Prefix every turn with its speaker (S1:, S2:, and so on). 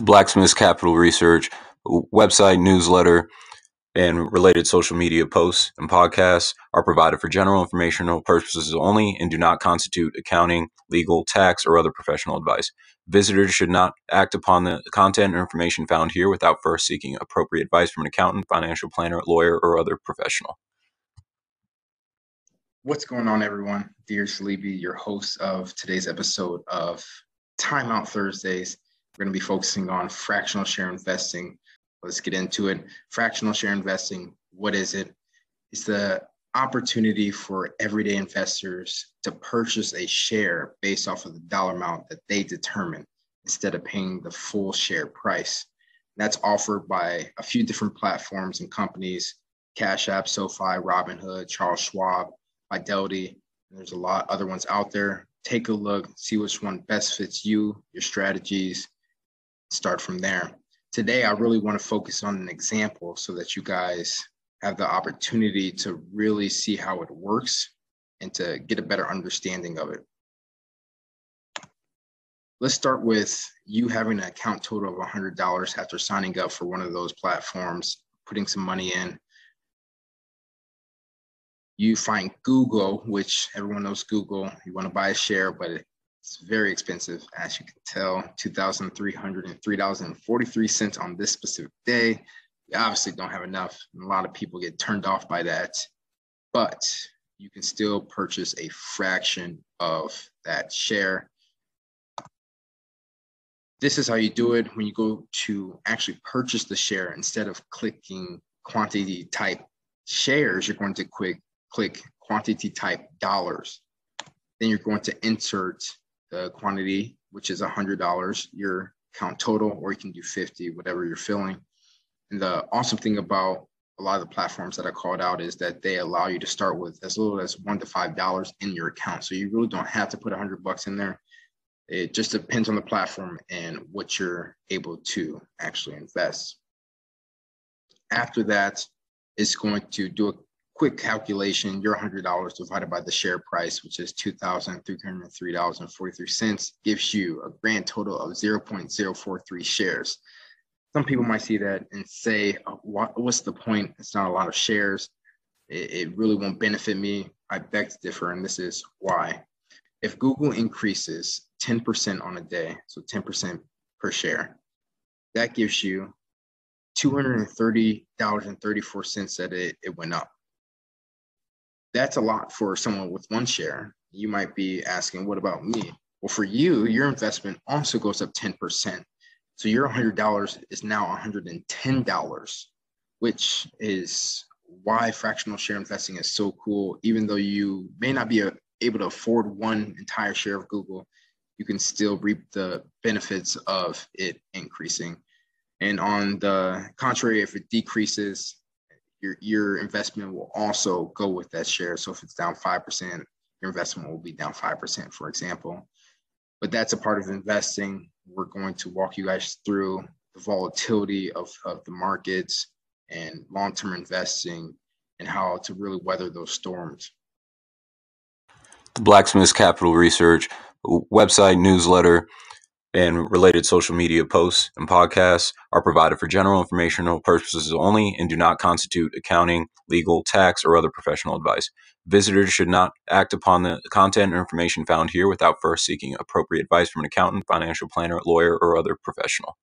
S1: The Blacksmiths Capital Research website, newsletter, and related social media posts and podcasts are provided for general informational purposes only and do not constitute accounting, legal, tax, or other professional advice. Visitors should not act upon the content or information found here without first seeking appropriate advice from an accountant, financial planner, lawyer, or other professional.
S2: What's going on, everyone? Dear Sleepy, your host of today's episode of Timeout Thursdays. We're going to be focusing on fractional share investing. Let's get into it. Fractional share investing, what is it? It's the opportunity for everyday investors to purchase a share based off of the dollar amount that they determine instead of paying the full share price. That's offered by a few different platforms and companies Cash App, SoFi, Robinhood, Charles Schwab, Fidelity. There's a lot other ones out there. Take a look, see which one best fits you, your strategies, start from there. Today, I really want to focus on an example so that you guys have the opportunity to really see how it works and to get a better understanding of it. Let's start with you having an account total of $100 after signing up for one of those platforms, putting some money in. You find Google, which everyone knows Google. You want to buy a share, but it's very expensive, as you can tell, $2,303.43 on this specific day. You obviously don't have enough. A lot of people get turned off by that, but you can still purchase a fraction of that share. This is how you do it when you go to actually purchase the share instead of clicking quantity type shares, you're going to click, click quantity type dollars. Then you're going to insert the quantity, which is $100, your count total, or you can do 50, whatever you're filling. And the awesome thing about a lot of the platforms that I called out is that they allow you to start with as little as one to five dollars in your account. So you really don't have to put a hundred bucks in there. It just depends on the platform and what you're able to actually invest. After that, it's going to do a quick calculation, your $100 divided by the share price, which is $2,303.43, gives you a grand total of 0.043 shares. Some people might see that and say, oh, what, what's the point? It's not a lot of shares. It, it really won't benefit me. I beg to differ, and this is why. If Google increases 10% on a day, so 10% per share, that gives you $230.34 that it, it went up that's a lot for someone with one share. You might be asking, what about me? Well, for you, your investment also goes up 10%. So your $100 is now $110, which is why fractional share investing is so cool. Even though you may not be a, able to afford one entire share of Google, you can still reap the benefits of it increasing. And on the contrary, if it decreases, your your investment will also go with that share. So if it's down five percent, your investment will be down five percent, for example. But that's a part of investing. We're going to walk you guys through the volatility of, of the markets and long-term investing and how to really weather those storms.
S1: The Blacksmiths Capital Research website, newsletter, and related social media posts and podcasts are provided for general informational purposes only and do not constitute accounting, legal, tax, or other professional advice. Visitors should not act upon the content or information found here without first seeking appropriate advice from an accountant, financial planner, lawyer, or other professional.